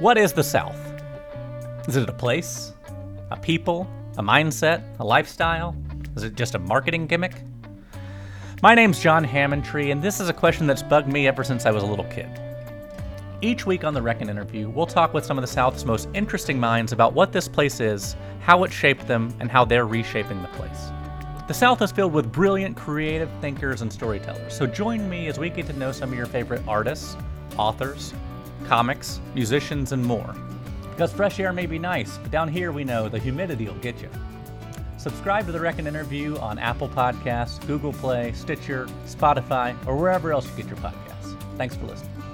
What is the South? Is it a place? A people? A mindset? A lifestyle? Is it just a marketing gimmick? My name's John Hammontree, and this is a question that's bugged me ever since I was a little kid. Each week on the Reckon interview, we'll talk with some of the South's most interesting minds about what this place is, how it shaped them, and how they're reshaping the place. The South is filled with brilliant, creative thinkers and storytellers, so join me as we get to know some of your favorite artists, authors, comics, musicians, and more. Because fresh air may be nice, but down here we know the humidity will get you. Subscribe to the Reckon interview on Apple Podcasts, Google Play, Stitcher, Spotify, or wherever else you get your podcasts. Thanks for listening.